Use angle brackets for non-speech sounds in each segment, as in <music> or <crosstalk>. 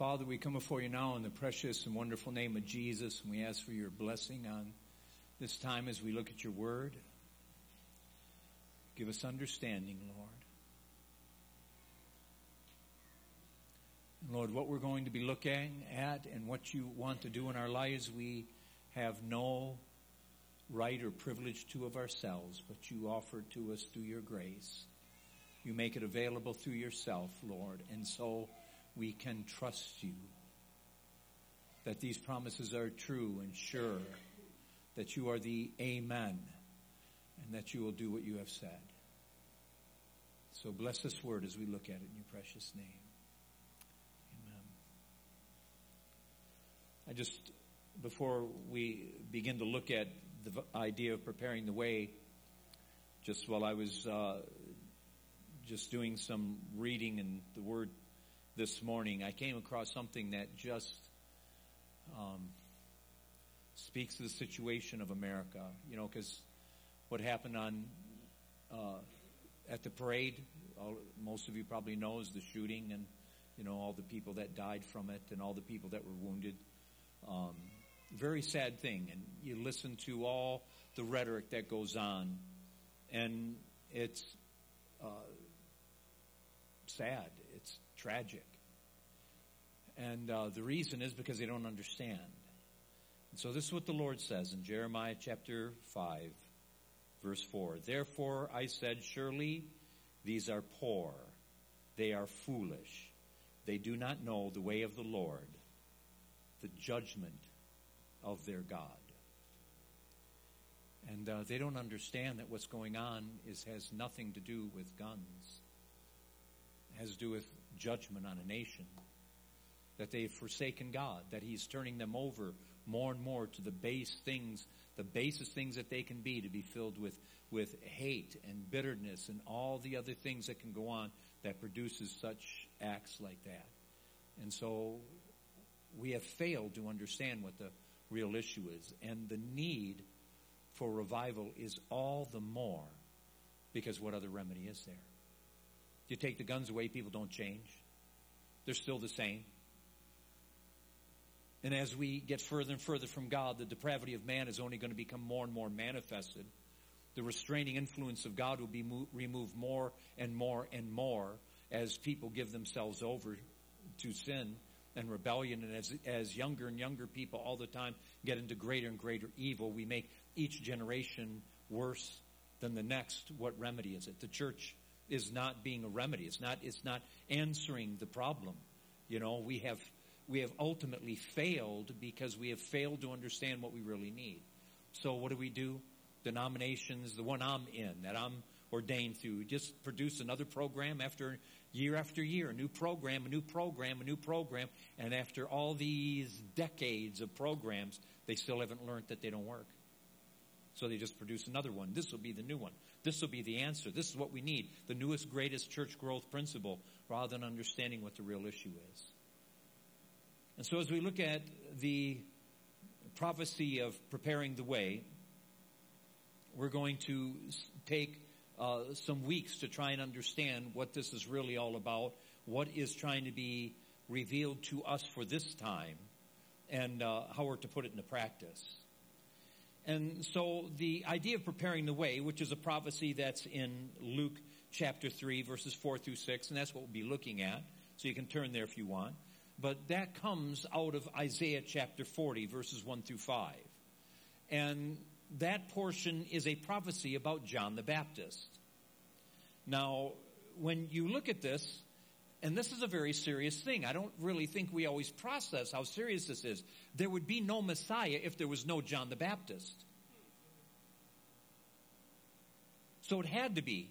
Father, we come before you now in the precious and wonderful name of Jesus, and we ask for your blessing on this time as we look at your word. Give us understanding, Lord. And Lord, what we're going to be looking at and what you want to do in our lives, we have no right or privilege to of ourselves, but you offer to us through your grace. You make it available through yourself, Lord. And so we can trust you that these promises are true and sure, that you are the Amen, and that you will do what you have said. So bless this word as we look at it in your precious name. Amen. I just, before we begin to look at the idea of preparing the way, just while I was uh, just doing some reading in the Word this morning, I came across something that just um, speaks to the situation of America. You know, because what happened on uh, at the parade, all, most of you probably know, is the shooting and you know all the people that died from it and all the people that were wounded. Um, very sad thing, and you listen to all the rhetoric that goes on, and it's uh, sad. It's tragic. And uh, the reason is because they don't understand. And so this is what the Lord says in Jeremiah chapter 5, verse 4. Therefore I said, Surely these are poor, they are foolish, they do not know the way of the Lord, the judgment of their God. And uh, they don't understand that what's going on is has nothing to do with guns. It has to do with judgment on a nation. That they've forsaken God, that He's turning them over more and more to the base things, the basest things that they can be to be filled with, with hate and bitterness and all the other things that can go on that produces such acts like that. And so we have failed to understand what the real issue is. And the need for revival is all the more because what other remedy is there? You take the guns away, people don't change. They're still the same. And as we get further and further from God, the depravity of man is only going to become more and more manifested. The restraining influence of God will be mo- removed more and more and more as people give themselves over to sin and rebellion. And as, as younger and younger people all the time get into greater and greater evil, we make each generation worse than the next. What remedy is it? The church is not being a remedy. It's not, it's not answering the problem. You know, we have, we have ultimately failed because we have failed to understand what we really need. So what do we do? Denominations, the one I'm in, that I'm ordained through, just produce another program after year after year, a new program, a new program, a new program, and after all these decades of programs, they still haven't learned that they don't work. So they just produce another one. This will be the new one. This will be the answer. This is what we need. The newest, greatest church growth principle, rather than understanding what the real issue is. And so as we look at the prophecy of preparing the way, we're going to take uh, some weeks to try and understand what this is really all about, what is trying to be revealed to us for this time, and uh, how we're to put it into practice. And so the idea of preparing the way, which is a prophecy that's in Luke chapter 3, verses 4 through 6, and that's what we'll be looking at. So you can turn there if you want. But that comes out of Isaiah chapter 40, verses 1 through 5. And that portion is a prophecy about John the Baptist. Now, when you look at this, and this is a very serious thing. I don't really think we always process how serious this is. There would be no Messiah if there was no John the Baptist. So it had to be.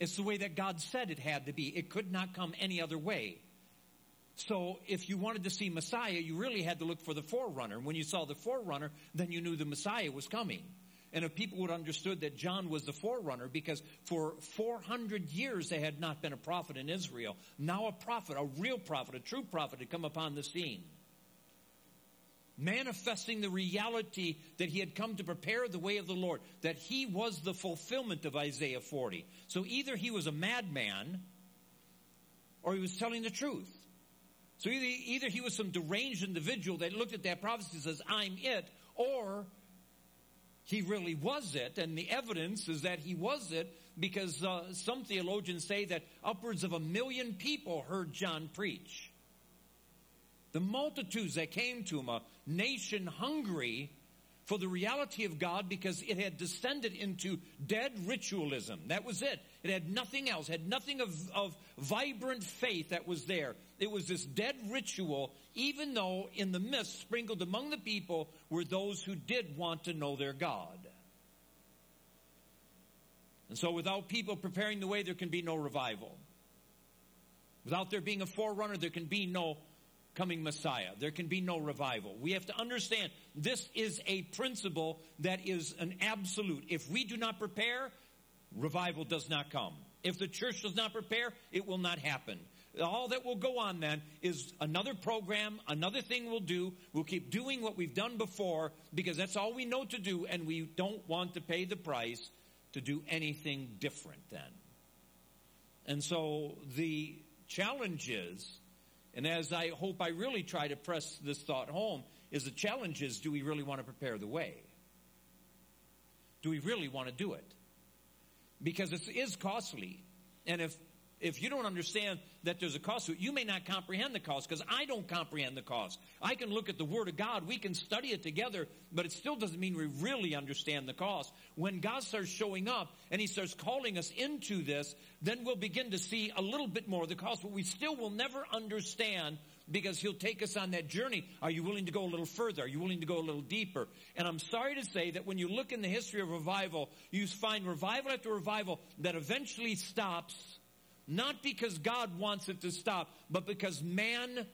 It's the way that God said it had to be. It could not come any other way. So if you wanted to see Messiah, you really had to look for the forerunner. When you saw the forerunner, then you knew the Messiah was coming. And if people would have understood that John was the forerunner, because for 400 years there had not been a prophet in Israel, now a prophet, a real prophet, a true prophet had come upon the scene. Manifesting the reality that he had come to prepare the way of the Lord, that he was the fulfillment of Isaiah 40. So either he was a madman or he was telling the truth. So either, either he was some deranged individual that looked at that prophecy and says, I'm it, or he really was it. And the evidence is that he was it because uh, some theologians say that upwards of a million people heard John preach. The multitudes that came to him, a nation hungry for the reality of God because it had descended into dead ritualism. That was it. It had nothing else, had nothing of, of vibrant faith that was there. It was this dead ritual, even though in the midst, sprinkled among the people, were those who did want to know their God. And so without people preparing the way, there can be no revival. Without there being a forerunner, there can be no coming Messiah. There can be no revival. We have to understand this is a principle that is an absolute. If we do not prepare, revival does not come. If the church does not prepare, it will not happen. All that will go on then is another program, another thing we'll do. We'll keep doing what we've done before because that's all we know to do, and we don't want to pay the price to do anything different then. And so the challenge is and as I hope I really try to press this thought home, is the challenge is do we really want to prepare the way? Do we really want to do it? Because it is costly. And if if you don't understand that there's a cost to it, you may not comprehend the cost because I don't comprehend the cost. I can look at the Word of God, we can study it together, but it still doesn't mean we really understand the cost. When God starts showing up and He starts calling us into this, then we'll begin to see a little bit more of the cost, but we still will never understand because he'll take us on that journey. Are you willing to go a little further? Are you willing to go a little deeper? And I'm sorry to say that when you look in the history of revival, you find revival after revival that eventually stops not because God wants it to stop, but because man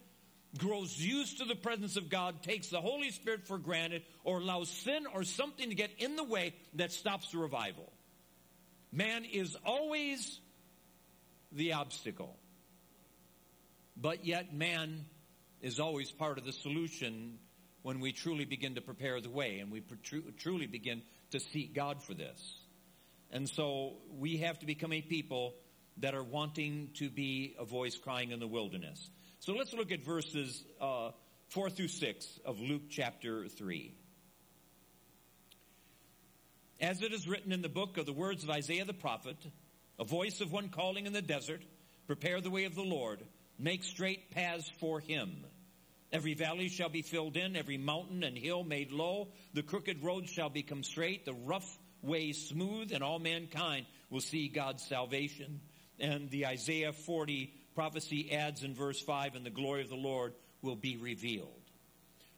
grows used to the presence of God, takes the Holy Spirit for granted, or allows sin or something to get in the way that stops the revival. Man is always the obstacle. But yet, man is always part of the solution when we truly begin to prepare the way and we truly begin to seek God for this. And so we have to become a people that are wanting to be a voice crying in the wilderness. So let's look at verses uh, 4 through 6 of Luke chapter 3. As it is written in the book of the words of Isaiah the prophet, a voice of one calling in the desert, prepare the way of the Lord, make straight paths for him. Every valley shall be filled in, every mountain and hill made low, the crooked road shall become straight, the rough way smooth, and all mankind will see God's salvation and the Isaiah 40 prophecy adds in verse 5, and the glory of the Lord will be revealed.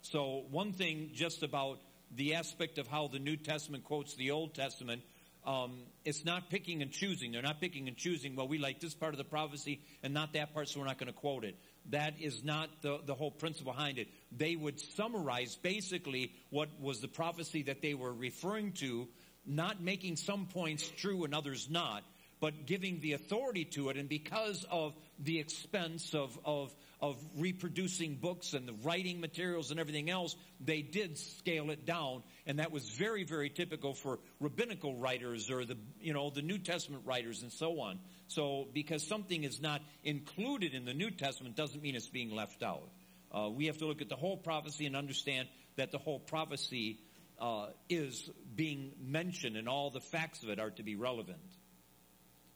So, one thing just about the aspect of how the New Testament quotes the Old Testament, um, it's not picking and choosing. They're not picking and choosing, well, we like this part of the prophecy and not that part, so we're not going to quote it. That is not the, the whole principle behind it. They would summarize basically what was the prophecy that they were referring to, not making some points true and others not, but giving the authority to it. And because of the expense of, of, of reproducing books and the writing materials and everything else, they did scale it down. And that was very, very typical for rabbinical writers or the, you know, the New Testament writers and so on. So because something is not included in the New Testament doesn't mean it's being left out. Uh, we have to look at the whole prophecy and understand that the whole prophecy uh, is being mentioned and all the facts of it are to be relevant.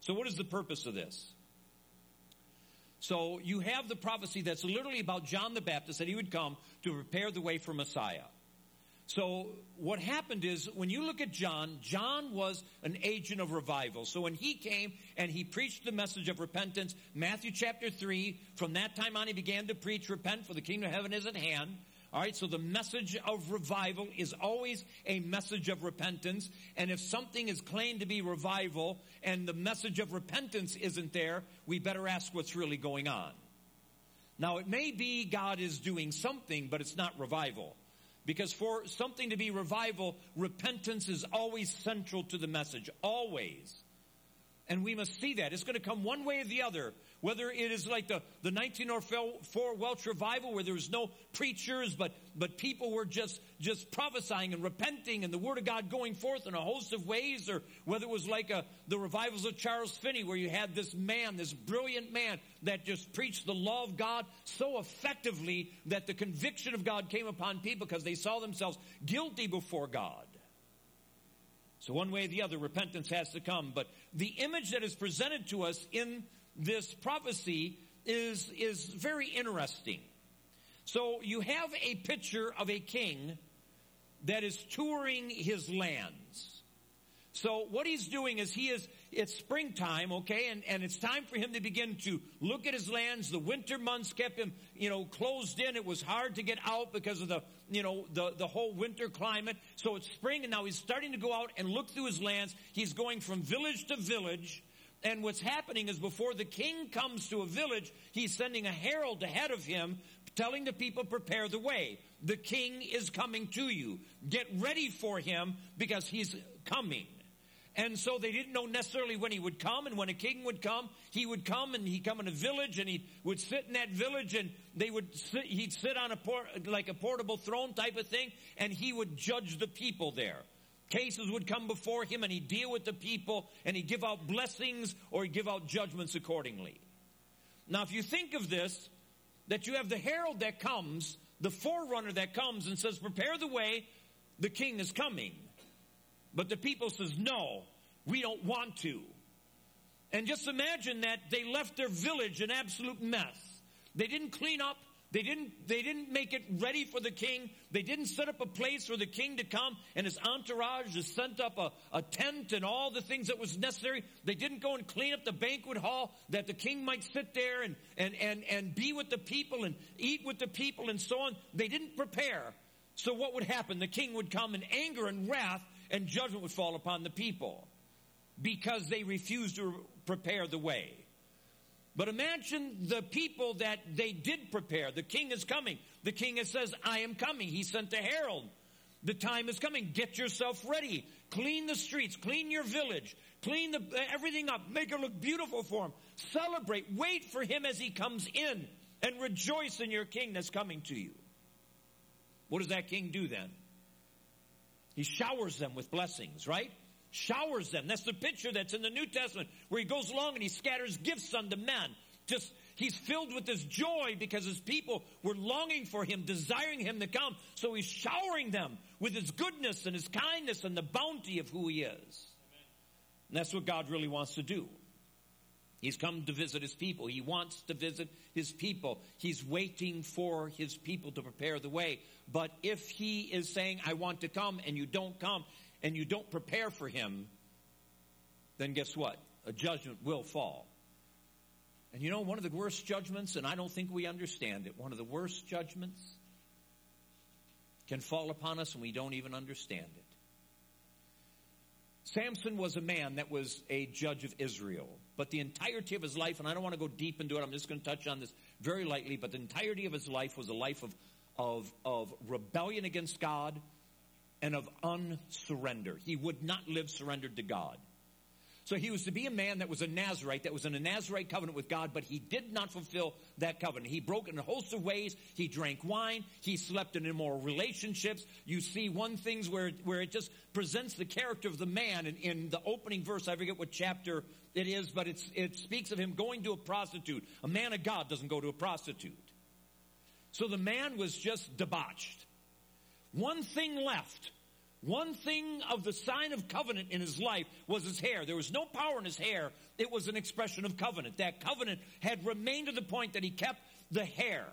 So, what is the purpose of this? So, you have the prophecy that's literally about John the Baptist that he would come to prepare the way for Messiah. So, what happened is when you look at John, John was an agent of revival. So, when he came and he preached the message of repentance, Matthew chapter 3, from that time on, he began to preach, Repent, for the kingdom of heaven is at hand. All right, so the message of revival is always a message of repentance. And if something is claimed to be revival and the message of repentance isn't there, we better ask what's really going on. Now, it may be God is doing something, but it's not revival. Because for something to be revival, repentance is always central to the message. Always. And we must see that. It's going to come one way or the other. Whether it is like the, the 1904 Welsh revival where there was no preachers, but, but people were just, just prophesying and repenting and the word of God going forth in a host of ways, or whether it was like a, the revivals of Charles Finney where you had this man, this brilliant man that just preached the law of God so effectively that the conviction of God came upon people because they saw themselves guilty before God. So one way or the other, repentance has to come. But the image that is presented to us in this prophecy is, is very interesting. So you have a picture of a king that is touring his lands. So what he's doing is he is, it's springtime, okay, and, and it's time for him to begin to look at his lands. The winter months kept him, you know, closed in. It was hard to get out because of the, you know, the, the whole winter climate. So it's spring and now he's starting to go out and look through his lands. He's going from village to village and what's happening is before the king comes to a village, he's sending a herald ahead of him telling the people prepare the way. The king is coming to you. Get ready for him because he's coming. And so they didn't know necessarily when he would come and when a king would come, he would come and he'd come in a village and he would sit in that village and they would sit, he'd sit on a port, like a portable throne type of thing and he would judge the people there. Cases would come before him and he'd deal with the people and he'd give out blessings or he'd give out judgments accordingly. Now, if you think of this, that you have the herald that comes, the forerunner that comes and says, prepare the way, the king is coming. But the people says, no, we don't want to. And just imagine that they left their village an absolute mess. They didn't clean up. They didn't, they didn't make it ready for the king. They didn't set up a place for the king to come and his entourage to set up a, a tent and all the things that was necessary. They didn't go and clean up the banquet hall that the king might sit there and, and, and, and be with the people and eat with the people and so on. They didn't prepare. So what would happen? The king would come in anger and wrath and judgment would fall upon the people because they refused to prepare the way. But imagine the people that they did prepare. The king is coming. The king says, I am coming. He sent a herald. The time is coming. Get yourself ready. Clean the streets. Clean your village. Clean the, everything up. Make it look beautiful for him. Celebrate. Wait for him as he comes in and rejoice in your king that's coming to you. What does that king do then? He showers them with blessings, right? Showers them. That's the picture that's in the New Testament where he goes along and he scatters gifts unto men. Just, he's filled with this joy because his people were longing for him, desiring him to come. So he's showering them with his goodness and his kindness and the bounty of who he is. And that's what God really wants to do. He's come to visit his people. He wants to visit his people. He's waiting for his people to prepare the way. But if he is saying, I want to come and you don't come, and you don't prepare for him, then guess what? A judgment will fall. And you know, one of the worst judgments, and I don't think we understand it, one of the worst judgments can fall upon us and we don't even understand it. Samson was a man that was a judge of Israel, but the entirety of his life, and I don't want to go deep into it, I'm just going to touch on this very lightly, but the entirety of his life was a life of, of, of rebellion against God, and of unsurrender. He would not live surrendered to God. So he was to be a man that was a Nazarite, that was in a Nazarite covenant with God, but he did not fulfill that covenant. He broke in a host of ways. He drank wine. He slept in immoral relationships. You see one things where, where it just presents the character of the man in, in the opening verse. I forget what chapter it is, but it's, it speaks of him going to a prostitute. A man of God doesn't go to a prostitute. So the man was just debauched. One thing left. One thing of the sign of covenant in his life was his hair. There was no power in his hair. It was an expression of covenant. That covenant had remained to the point that he kept the hair.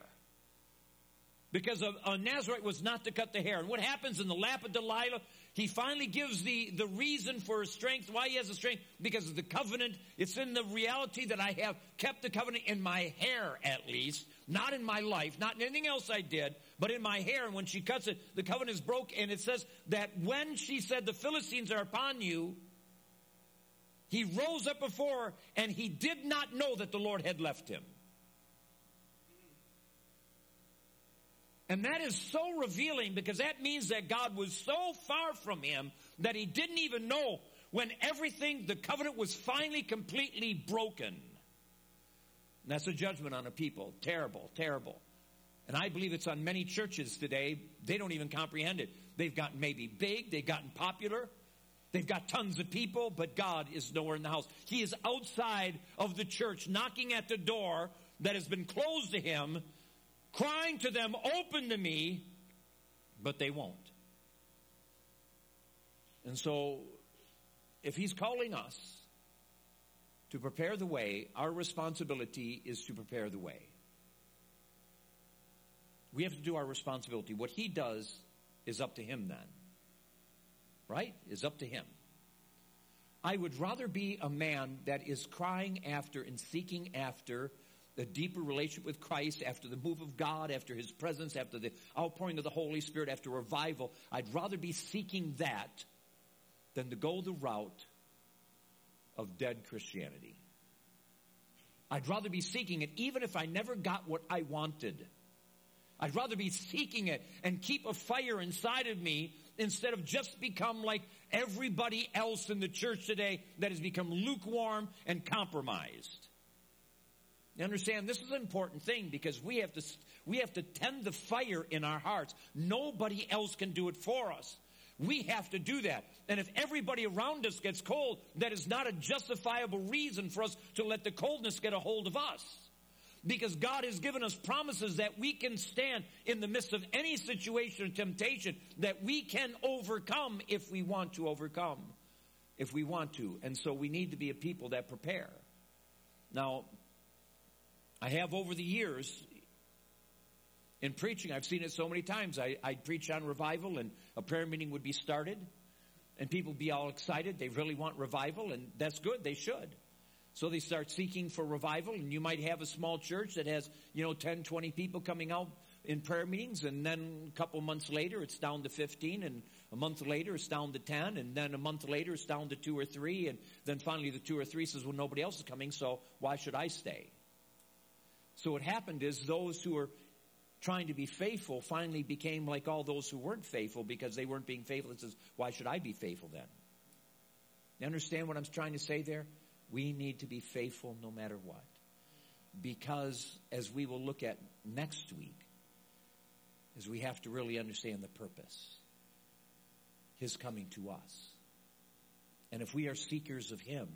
Because a, a uh, Nazarite was not to cut the hair. And what happens in the lap of Delilah? He finally gives the, the reason for his strength, why he has the strength, because of the covenant. It's in the reality that I have kept the covenant in my hair at least, not in my life, not in anything else I did, but in my hair. And when she cuts it, the covenant is broke. And it says that when she said, the Philistines are upon you, he rose up before her and he did not know that the Lord had left him. And that is so revealing because that means that God was so far from him that he didn't even know when everything, the covenant was finally completely broken. And that's a judgment on a people. Terrible, terrible. And I believe it's on many churches today. They don't even comprehend it. They've gotten maybe big, they've gotten popular, they've got tons of people, but God is nowhere in the house. He is outside of the church, knocking at the door that has been closed to him, crying to them, Open to me, but they won't. And so, if He's calling us to prepare the way, our responsibility is to prepare the way. We have to do our responsibility. What He does is up to Him then. Right? Is up to Him. I would rather be a man that is crying after and seeking after a deeper relationship with Christ, after the move of God, after His presence, after the outpouring of the Holy Spirit, after revival. I'd rather be seeking that than to go the route of dead Christianity. I'd rather be seeking it even if I never got what I wanted. I'd rather be seeking it and keep a fire inside of me instead of just become like everybody else in the church today that has become lukewarm and compromised. You understand? This is an important thing because we have to, we have to tend the fire in our hearts. Nobody else can do it for us. We have to do that. And if everybody around us gets cold, that is not a justifiable reason for us to let the coldness get a hold of us. Because God has given us promises that we can stand in the midst of any situation or temptation, that we can overcome if we want to overcome, if we want to. And so we need to be a people that prepare. Now, I have over the years in preaching, I've seen it so many times. I, I'd preach on revival and a prayer meeting would be started and people be all excited. They really want revival and that's good. They should. So they start seeking for revival and you might have a small church that has, you know, 10, 20 people coming out in prayer meetings and then a couple months later it's down to 15 and a month later it's down to 10 and then a month later it's down to two or three and then finally the two or three says, well, nobody else is coming, so why should I stay? So what happened is those who were trying to be faithful finally became like all those who weren't faithful because they weren't being faithful. It says, why should I be faithful then? You understand what I'm trying to say there? We need to be faithful no matter what. Because as we will look at next week, is we have to really understand the purpose. His coming to us. And if we are seekers of Him,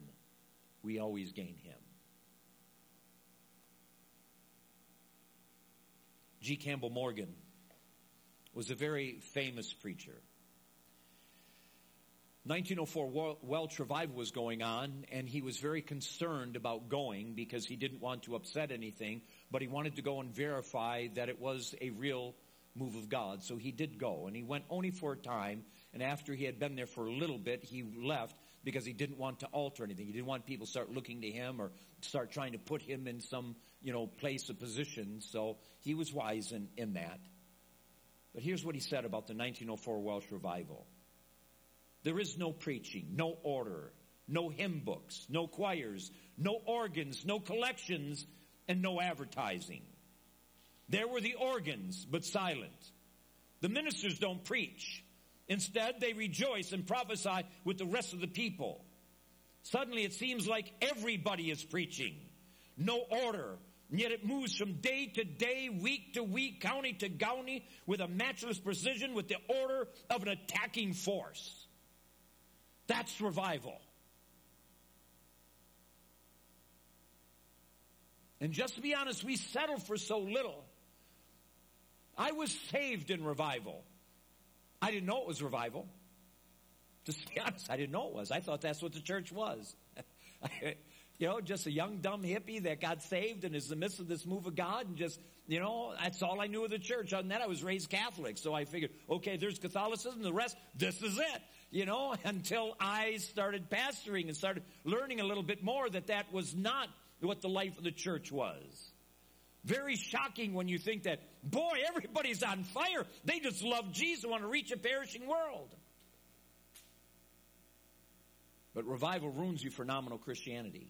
we always gain Him. G. Campbell Morgan was a very famous preacher. 1904 Welsh revival was going on, and he was very concerned about going because he didn't want to upset anything, but he wanted to go and verify that it was a real move of God. So he did go, and he went only for a time. And after he had been there for a little bit, he left because he didn't want to alter anything. He didn't want people to start looking to him or start trying to put him in some you know, place of position. So he was wise in, in that. But here's what he said about the 1904 Welsh revival. There is no preaching, no order, no hymn books, no choirs, no organs, no collections, and no advertising. There were the organs, but silent. The ministers don't preach. Instead, they rejoice and prophesy with the rest of the people. Suddenly, it seems like everybody is preaching. No order, and yet it moves from day to day, week to week, county to county with a matchless precision with the order of an attacking force. That's revival. And just to be honest, we settle for so little. I was saved in revival. I didn't know it was revival. Just to be <laughs> honest, I didn't know it was. I thought that's what the church was. <laughs> you know, just a young, dumb hippie that got saved and is in the midst of this move of God and just, you know, that's all I knew of the church. Other than that, I was raised Catholic. So I figured, okay, there's Catholicism, the rest, this is it. You know, <laughs> until I started pastoring and started learning a little bit more that that was not what the life of the church was. Very shocking when you think that, boy, everybody's on fire. They just love Jesus and want to reach a perishing world. But revival ruins you for nominal Christianity.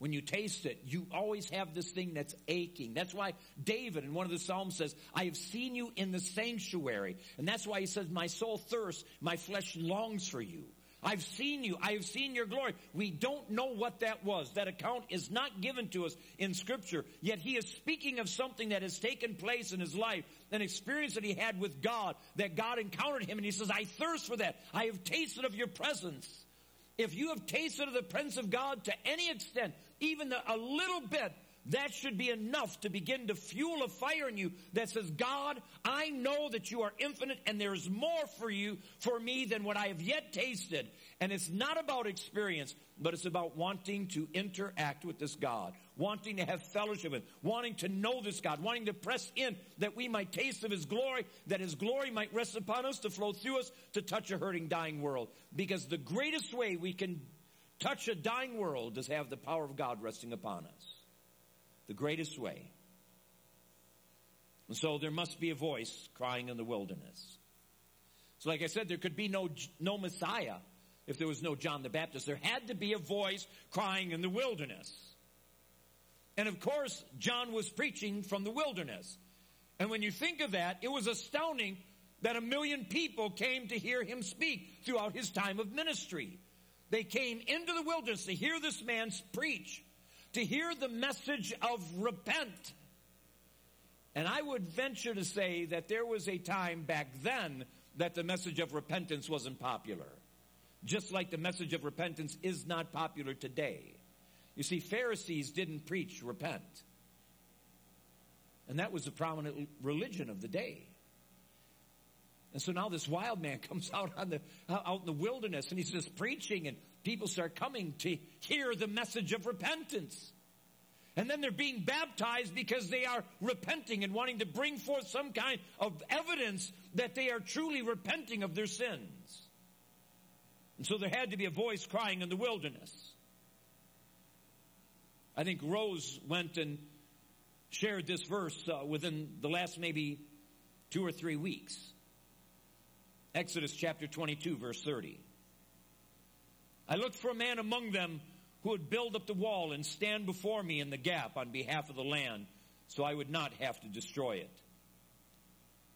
When you taste it, you always have this thing that's aching. That's why David in one of the Psalms says, I have seen you in the sanctuary. And that's why he says, my soul thirsts, my flesh longs for you. I've seen you. I have seen your glory. We don't know what that was. That account is not given to us in scripture. Yet he is speaking of something that has taken place in his life, an experience that he had with God, that God encountered him. And he says, I thirst for that. I have tasted of your presence. If you have tasted of the presence of God to any extent, even a little bit, that should be enough to begin to fuel a fire in you that says, God, I know that you are infinite and there is more for you, for me than what I have yet tasted. And it's not about experience, but it's about wanting to interact with this God, wanting to have fellowship with, wanting to know this God, wanting to press in that we might taste of His glory, that His glory might rest upon us, to flow through us, to touch a hurting, dying world. Because the greatest way we can touch a dying world is have the power of God resting upon us the greatest way. And so there must be a voice crying in the wilderness. So like I said, there could be no, no Messiah if there was no John the Baptist. There had to be a voice crying in the wilderness. And of course, John was preaching from the wilderness. And when you think of that, it was astounding that a million people came to hear him speak throughout his time of ministry. They came into the wilderness to hear this man preach to hear the message of repent. And I would venture to say that there was a time back then that the message of repentance wasn't popular. Just like the message of repentance is not popular today. You see, Pharisees didn't preach repent. And that was the prominent religion of the day. And so now this wild man <laughs> comes out on the out in the wilderness and he's just preaching and people start coming to hear the message of repentance. And then they're being baptized because they are repenting and wanting to bring forth some kind of evidence that they are truly repenting of their sins. And so there had to be a voice crying in the wilderness. I think Rose went and shared this verse uh, within the last maybe two or three weeks. Exodus chapter 22, verse 30. I looked for a man among them who would build up the wall and stand before me in the gap on behalf of the land so I would not have to destroy it.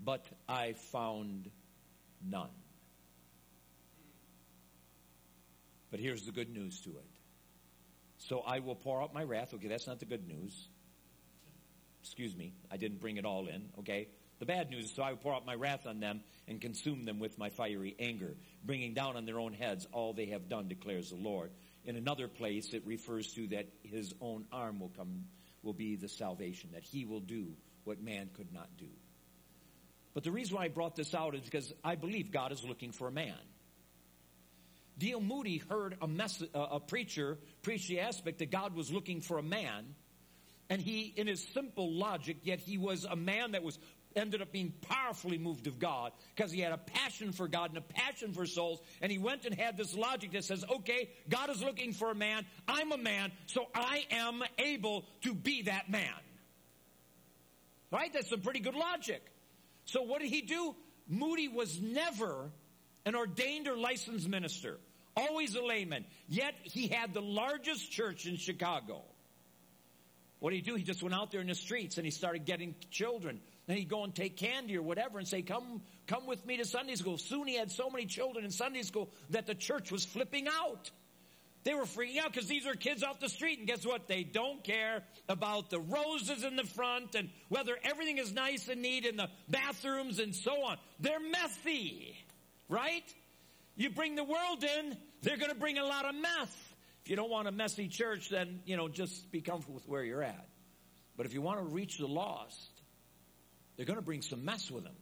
But I found none. But here's the good news to it. So I will pour out my wrath. Okay, that's not the good news. Excuse me, I didn't bring it all in, okay? The bad news is so I will pour out my wrath on them and consume them with my fiery anger, bringing down on their own heads all they have done, declares the Lord. In another place, it refers to that his own arm will come, will be the salvation, that he will do what man could not do. But the reason why I brought this out is because I believe God is looking for a man. D.L. Moody heard a, mess- a preacher preach the aspect that God was looking for a man, and he, in his simple logic, yet he was a man that was ended up being powerfully moved of God because he had a passion for God and a passion for souls. And he went and had this logic that says, okay, God is looking for a man. I'm a man, so I am able to be that man. Right? That's some pretty good logic. So what did he do? Moody was never an ordained or licensed minister, always a layman. Yet he had the largest church in Chicago. What did he do? He just went out there in the streets and he started getting children then he'd go and take candy or whatever and say, come, come with me to Sunday school. Soon he had so many children in Sunday school that the church was flipping out. They were freaking out because these are kids off the street. And guess what? They don't care about the roses in the front and whether everything is nice and neat in the bathrooms and so on. They're messy, right? You bring the world in, they're going to bring a lot of mess. If you don't want a messy church, then, you know, just be comfortable with where you're at. But if you want to reach the lost, they're going to bring some mess with them.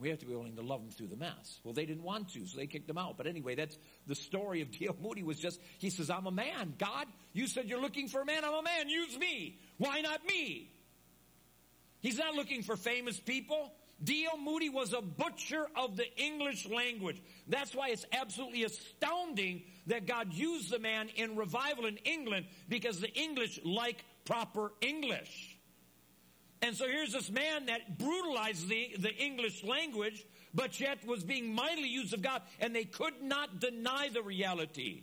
We have to be willing to love them through the mess. Well, they didn't want to, so they kicked them out. But anyway, that's the story of <laughs> D.L. Moody was just, he says, I'm a man. God, you said you're looking for a man. I'm a man. Use me. Why not me? He's not looking for famous people. D.L. Moody was a butcher of the English language. That's why it's absolutely astounding that God used the man in revival in England because the English like proper English. And so here's this man that brutalized the, the English language, but yet was being mightily used of God, and they could not deny the reality.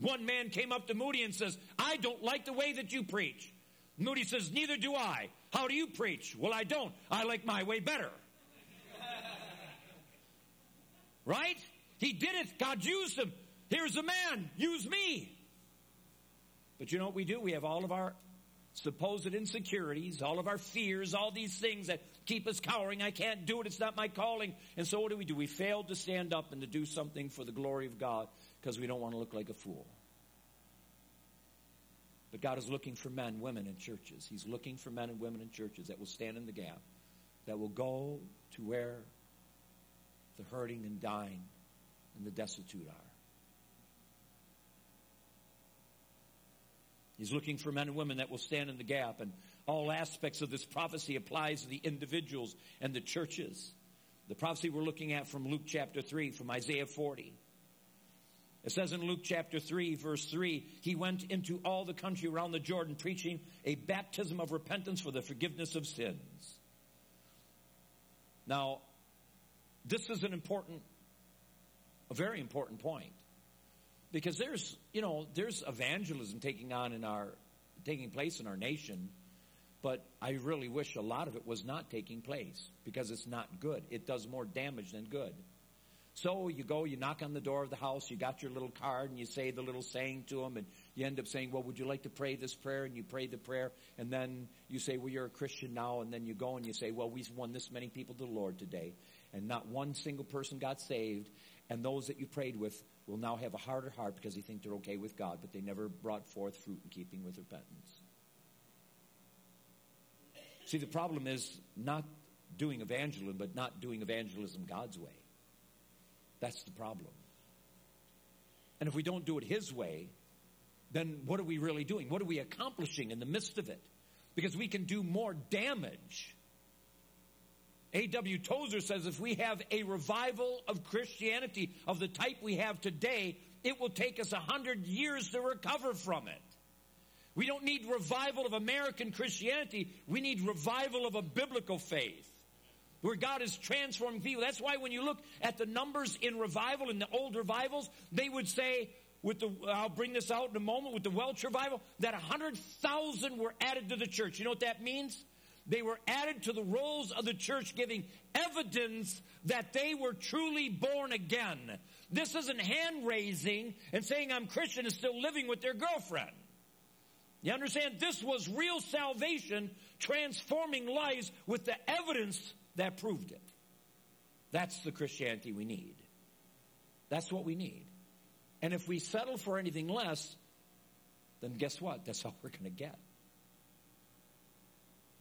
One man came up to Moody and says, I don't like the way that you preach. Moody says, Neither do I. How do you preach? Well, I don't. I like my way better. <laughs> right? He did it. God used him. Here's a man. Use me. But you know what we do? We have all of our supposed insecurities, all of our fears, all these things that keep us cowering. I can't do it. It's not my calling. And so what do we do? We fail to stand up and to do something for the glory of God because we don't want to look like a fool. But God is looking for men, women in churches. He's looking for men and women in churches that will stand in the gap, that will go to where the hurting and dying and the destitute are. He's looking for men and women that will stand in the gap. And all aspects of this prophecy applies to the individuals and the churches. The prophecy we're looking at from Luke chapter 3, from Isaiah 40. It says in Luke chapter 3, verse 3, he went into all the country around the Jordan preaching a baptism of repentance for the forgiveness of sins. Now, this is an important, a very important point because there's you know there's evangelism taking on in our taking place in our nation but i really wish a lot of it was not taking place because it's not good. It does more damage than good. So you go you knock on the door of the house you got your little card and you say the little saying to them and you end up saying well would you like to pray this prayer? And you pray the prayer and then you say well you're a christian now. And then you go and you say well we've won this many people to the lord today. And not one single person got saved. And those that you prayed with will now have a harder heart because they think they're okay with God, but they never brought forth fruit in keeping with repentance. See, the problem is not doing evangelism, but not doing evangelism God's way. That's the problem. And if we don't do it His way, then what are we really doing? What are we accomplishing in the midst of it? Because we can do more damage A.W. Tozer says if we have a revival of Christianity of the type we have today, it will take us a hundred years to recover from it. We don't need revival of American Christianity. We need revival of a biblical faith where God is transforming people. That's why when you look at the numbers in revival, in the old revivals, they would say, with the, I'll bring this out in a moment, with the Welsh revival, that 100,000 were added to the church. You know what that means? They were added to the rolls of the church, giving evidence that they were truly born again. This isn't hand raising and saying I'm Christian and still living with their girlfriend. You understand? This was real salvation, transforming lives with the evidence that proved it. That's the Christianity we need. That's what we need. And if we settle for anything less, then guess what? That's all we're going to get.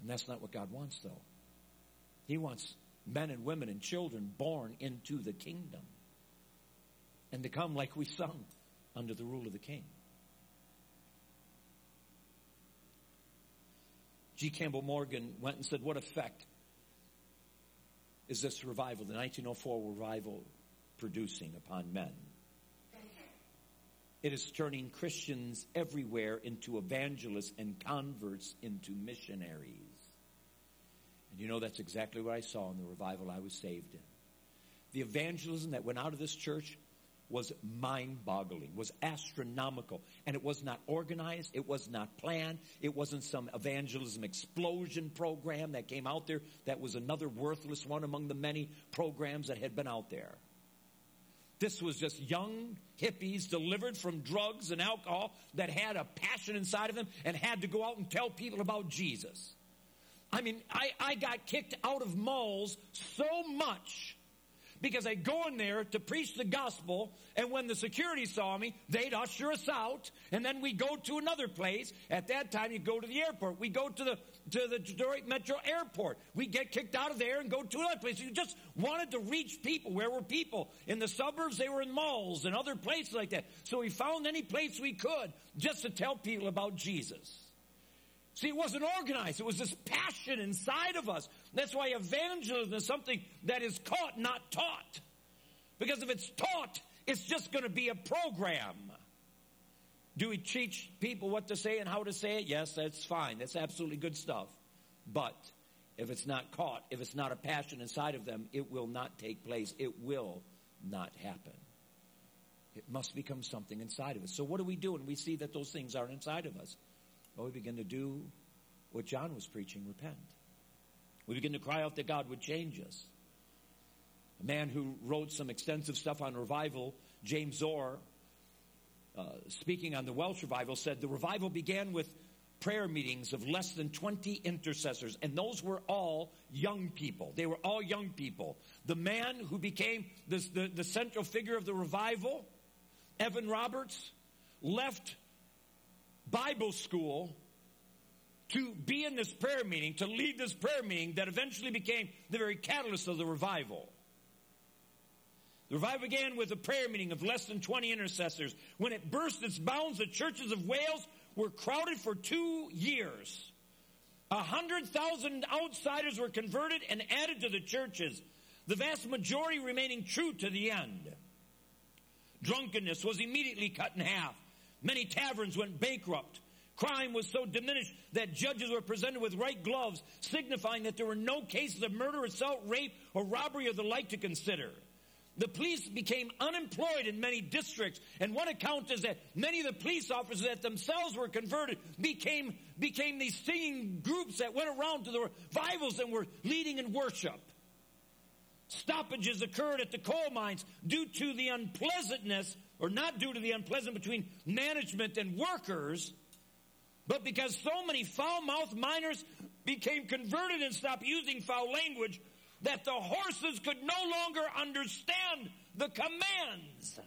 And that's not what God wants, though. He wants men and women and children born into the kingdom and to come, like we sung, under the rule of the king. G. Campbell Morgan went and said, What effect is this revival, the 1904 revival, producing upon men? It is turning Christians everywhere into evangelists and converts into missionaries. And you know, that's exactly what I saw in the revival I was saved in. The evangelism that went out of this church was mind boggling, was astronomical. And it was not organized, it was not planned, it wasn't some evangelism explosion program that came out there that was another worthless one among the many programs that had been out there. This was just young hippies delivered from drugs and alcohol that had a passion inside of them and had to go out and tell people about Jesus. I mean, I, I got kicked out of malls so much because I'd go in there to preach the gospel, and when the security saw me, they'd usher us out, and then we'd go to another place. At that time, you'd go to the airport. We'd go to the to the Detroit Metro Airport. We'd get kicked out of there and go to another place. You just wanted to reach people. Where were people? In the suburbs, they were in malls and other places like that. So we found any place we could just to tell people about Jesus. See, it wasn't organized. It was this passion inside of us. That's why evangelism is something that is caught, not taught. Because if it's taught, it's just going to be a program. Do we teach people what to say and how to say it? Yes, that's fine. That's absolutely good stuff. But if it's not caught, if it's not a passion inside of them, it will not take place. It will not happen. It must become something inside of us. So what do we do when we see that those things aren't inside of us? Well, we begin to do what John was preaching repent. We begin to cry out that God would change us. a man who wrote some extensive stuff on revival, James Orr, uh, speaking on the Welsh revival, said the revival began with prayer meetings of less than 20 intercessors, and those were all young people. They were all young people. The man who became this, the, the central figure of the revival, Evan Roberts, left Bible school to be in this prayer meeting, to lead this prayer meeting that eventually became the very catalyst of the revival. The revival began with a prayer meeting of less than 20 intercessors. When it burst its bounds, the churches of Wales were crowded for two years. A hundred thousand outsiders were converted and added to the churches, the vast majority remaining true to the end. Drunkenness was immediately cut in half. Many taverns went bankrupt. Crime was so diminished that judges were presented with white gloves, signifying that there were no cases of murder, assault, rape, or robbery or the like to consider. The police became unemployed in many districts, and one account is that many of the police officers that themselves were converted became, became these singing groups that went around to the revivals and were leading in worship. Stoppages occurred at the coal mines due to the unpleasantness, or not due to the unpleasant between management and workers, but because so many foul-mouthed miners became converted and stopped using foul language, that the horses could no longer understand the commands.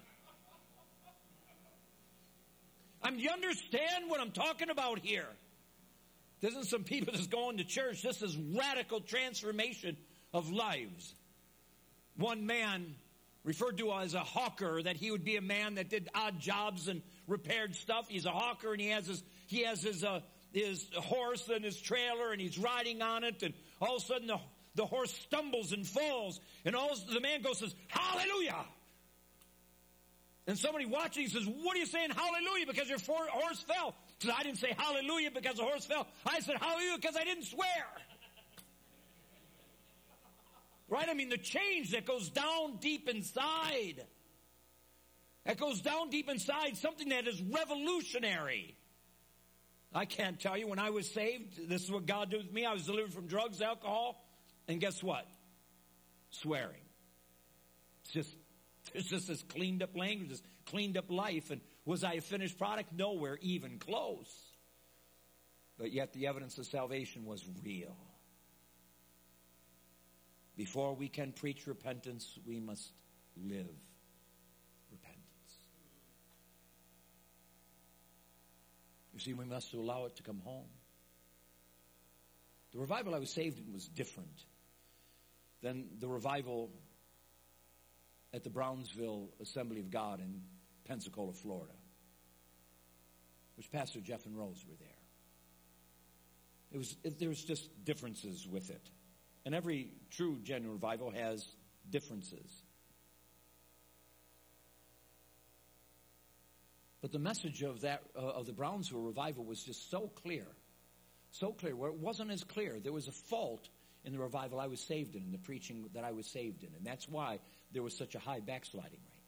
I mean, you understand what I'm talking about here? This isn't some people just going to church. This is radical transformation of lives. One man referred to as a hawker, that he would be a man that did odd jobs and repaired stuff. He's a hawker and he has his, he has his, uh, his horse and his trailer and he's riding on it and all of a sudden the the horse stumbles and falls, and all the man goes says, Hallelujah! And somebody watching says, What are you saying, Hallelujah? Because your horse fell. Says, I didn't say Hallelujah because the horse fell. I said Hallelujah because I didn't swear. Right? I mean, the change that goes down deep inside. That goes down deep inside, something that is revolutionary. I can't tell you when I was saved, this is what God did with me. I was delivered from drugs, alcohol, and guess what? Swearing. It's just, it's just this cleaned up language, this cleaned up life. And was I a finished product? Nowhere even close. But yet the evidence of salvation was real. Before we can preach repentance, we must live repentance. You see, we must allow it to come home. The revival I was saved in was different than the revival at the Brownsville Assembly of God in Pensacola, Florida, which Pastor Jeff and Rose were there. It was, it, there was just differences with it. And every true, genuine revival has differences. But the message of that, uh, of the Brownsville revival was just so clear. So clear. Where it wasn't as clear. There was a fault in the revival I was saved in, in the preaching that I was saved in. And that's why there was such a high backsliding rate.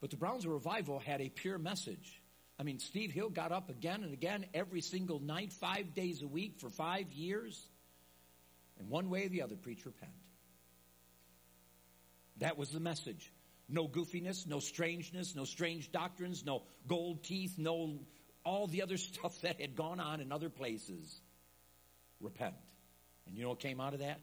But the Brownsville revival had a pure message. I mean, Steve Hill got up again and again every single night, five days a week for five years. And one way or the other, preach repent. That was the message. No goofiness, no strangeness, no strange doctrines, no gold teeth, no all the other <laughs> stuff that had gone on in other places repent. And you know what came out of that?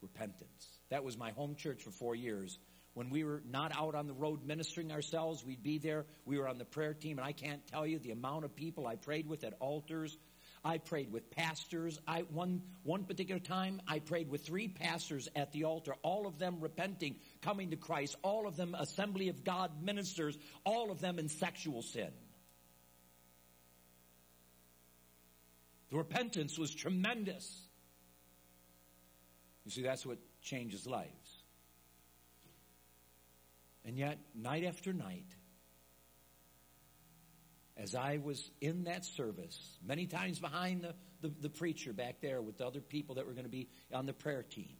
Repentance. That was my home church for four years. When we were not out on the road ministering ourselves, we'd be there. We were on the prayer team, and I can't tell you the amount of people I prayed with at altars. I prayed with pastors. I one one particular time I prayed with three pastors at the altar, all of them repenting, coming to Christ, all of them assembly of God ministers, all of them in sexual sin. The repentance was tremendous. You see, that's what changes lives. And yet, night after night, as I was in that service, many times behind the, the, the, preacher back there with the other people that were going to be on the prayer team.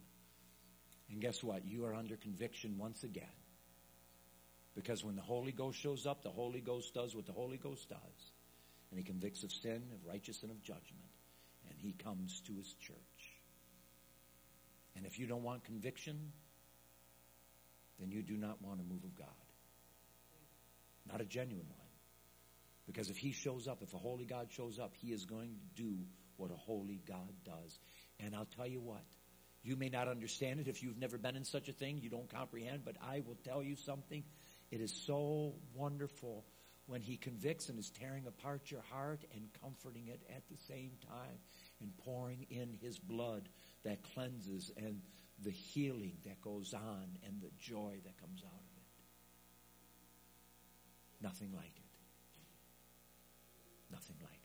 And guess what? You are under conviction once again. Because when the Holy Ghost shows up, the Holy Ghost does what the Holy Ghost does and he convicts of sin, of righteousness, and of judgment. And he comes to his church. And if you don't want conviction, then you do not want a move of God. Not a genuine one. Because if He shows up, if a holy God shows up, He is going to do what a holy God does. And I'll tell you what, you may not understand it if you've never been in such a thing, you don't comprehend, but I will tell you something. It is so wonderful when He convicts and is tearing apart your heart and comforting it at the same time and pouring in His blood that cleanses and the healing that goes on and the joy that comes out of it. Nothing like it. Nothing like it.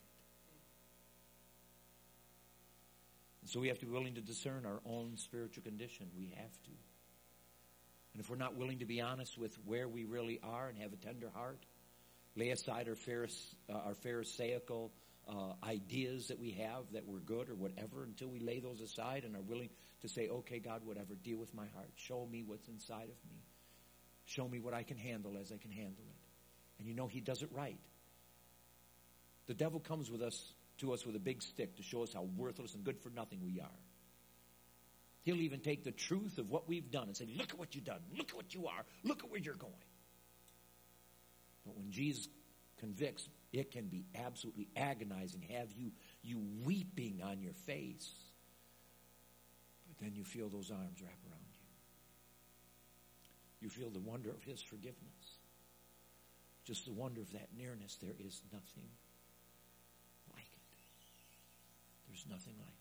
And so we have to be willing to discern our own spiritual condition. We have to. And if we're not willing to be honest with where we really are and have a tender heart, lay aside our, Pharise- uh, our Pharisaical uh, ideas that we have that we're good or whatever until we lay those aside and are willing to say, okay, God, whatever, deal with my heart. Show me what's inside of me. Show me what I can handle as I can handle it. And you know, He does it right. The devil comes with us to us with a big stick to show us how worthless and good for nothing we are. He'll even take the truth of what we've done and say, look at what you've done. Look at what you are. Look at where you're going. But when Jesus convicts, it can be absolutely agonizing. Have you, you weeping on your face. But then you feel those arms wrap around you. You feel the wonder of his forgiveness. Just the wonder of that nearness. There is nothing like it. There's nothing like it.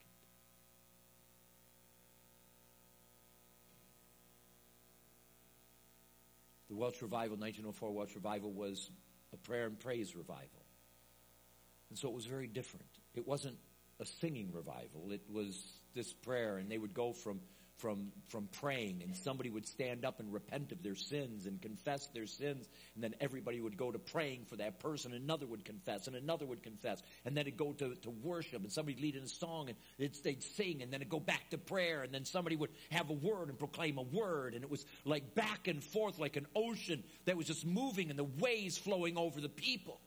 The Welsh Revival, 1904 Welsh Revival, was a prayer and praise revival. And so it was very different. It wasn't a singing revival. It was this prayer, and they would go from from from praying, and somebody would stand up and repent of their sins and confess their sins, and then everybody would go to praying for that person. Another would confess, and another would confess, and then it'd go to, to worship, and somebody'd lead in a song, and they'd sing, and then it'd go back to prayer, and then somebody would have a word and proclaim a word, and it was like back and forth, like an ocean that was just moving, and the waves flowing over the people.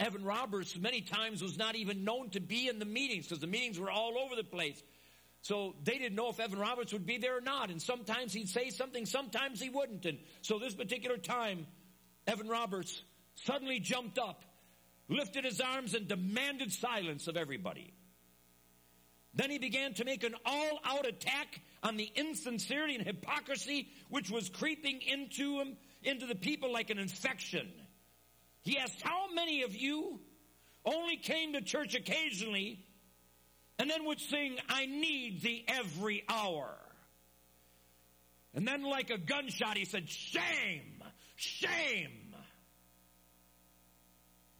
Evan Roberts many times was not even known to be in the meetings because the meetings were all over the place. So they didn't know if Evan Roberts would be there or not. And sometimes he'd say something, sometimes he wouldn't. And so this particular time, Evan Roberts suddenly jumped up, lifted his arms, and demanded silence of everybody. Then he began to make an all out attack on the insincerity and hypocrisy which was creeping into him, into the people like an infection. He asked, How many of you only came to church occasionally and then would sing, I need thee every hour? And then, like a gunshot, he said, Shame! Shame!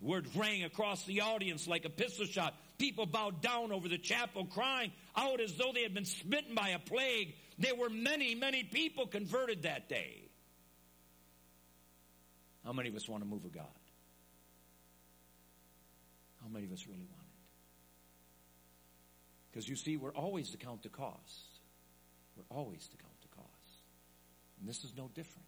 The word rang across the audience like a pistol shot. People bowed down over the chapel, crying out as though they had been smitten by a plague. There were many, many people converted that day. How many of us want to move of God? How many of us really want? Because you see, we're always to count the cost. We're always to count the cost. And this is no different.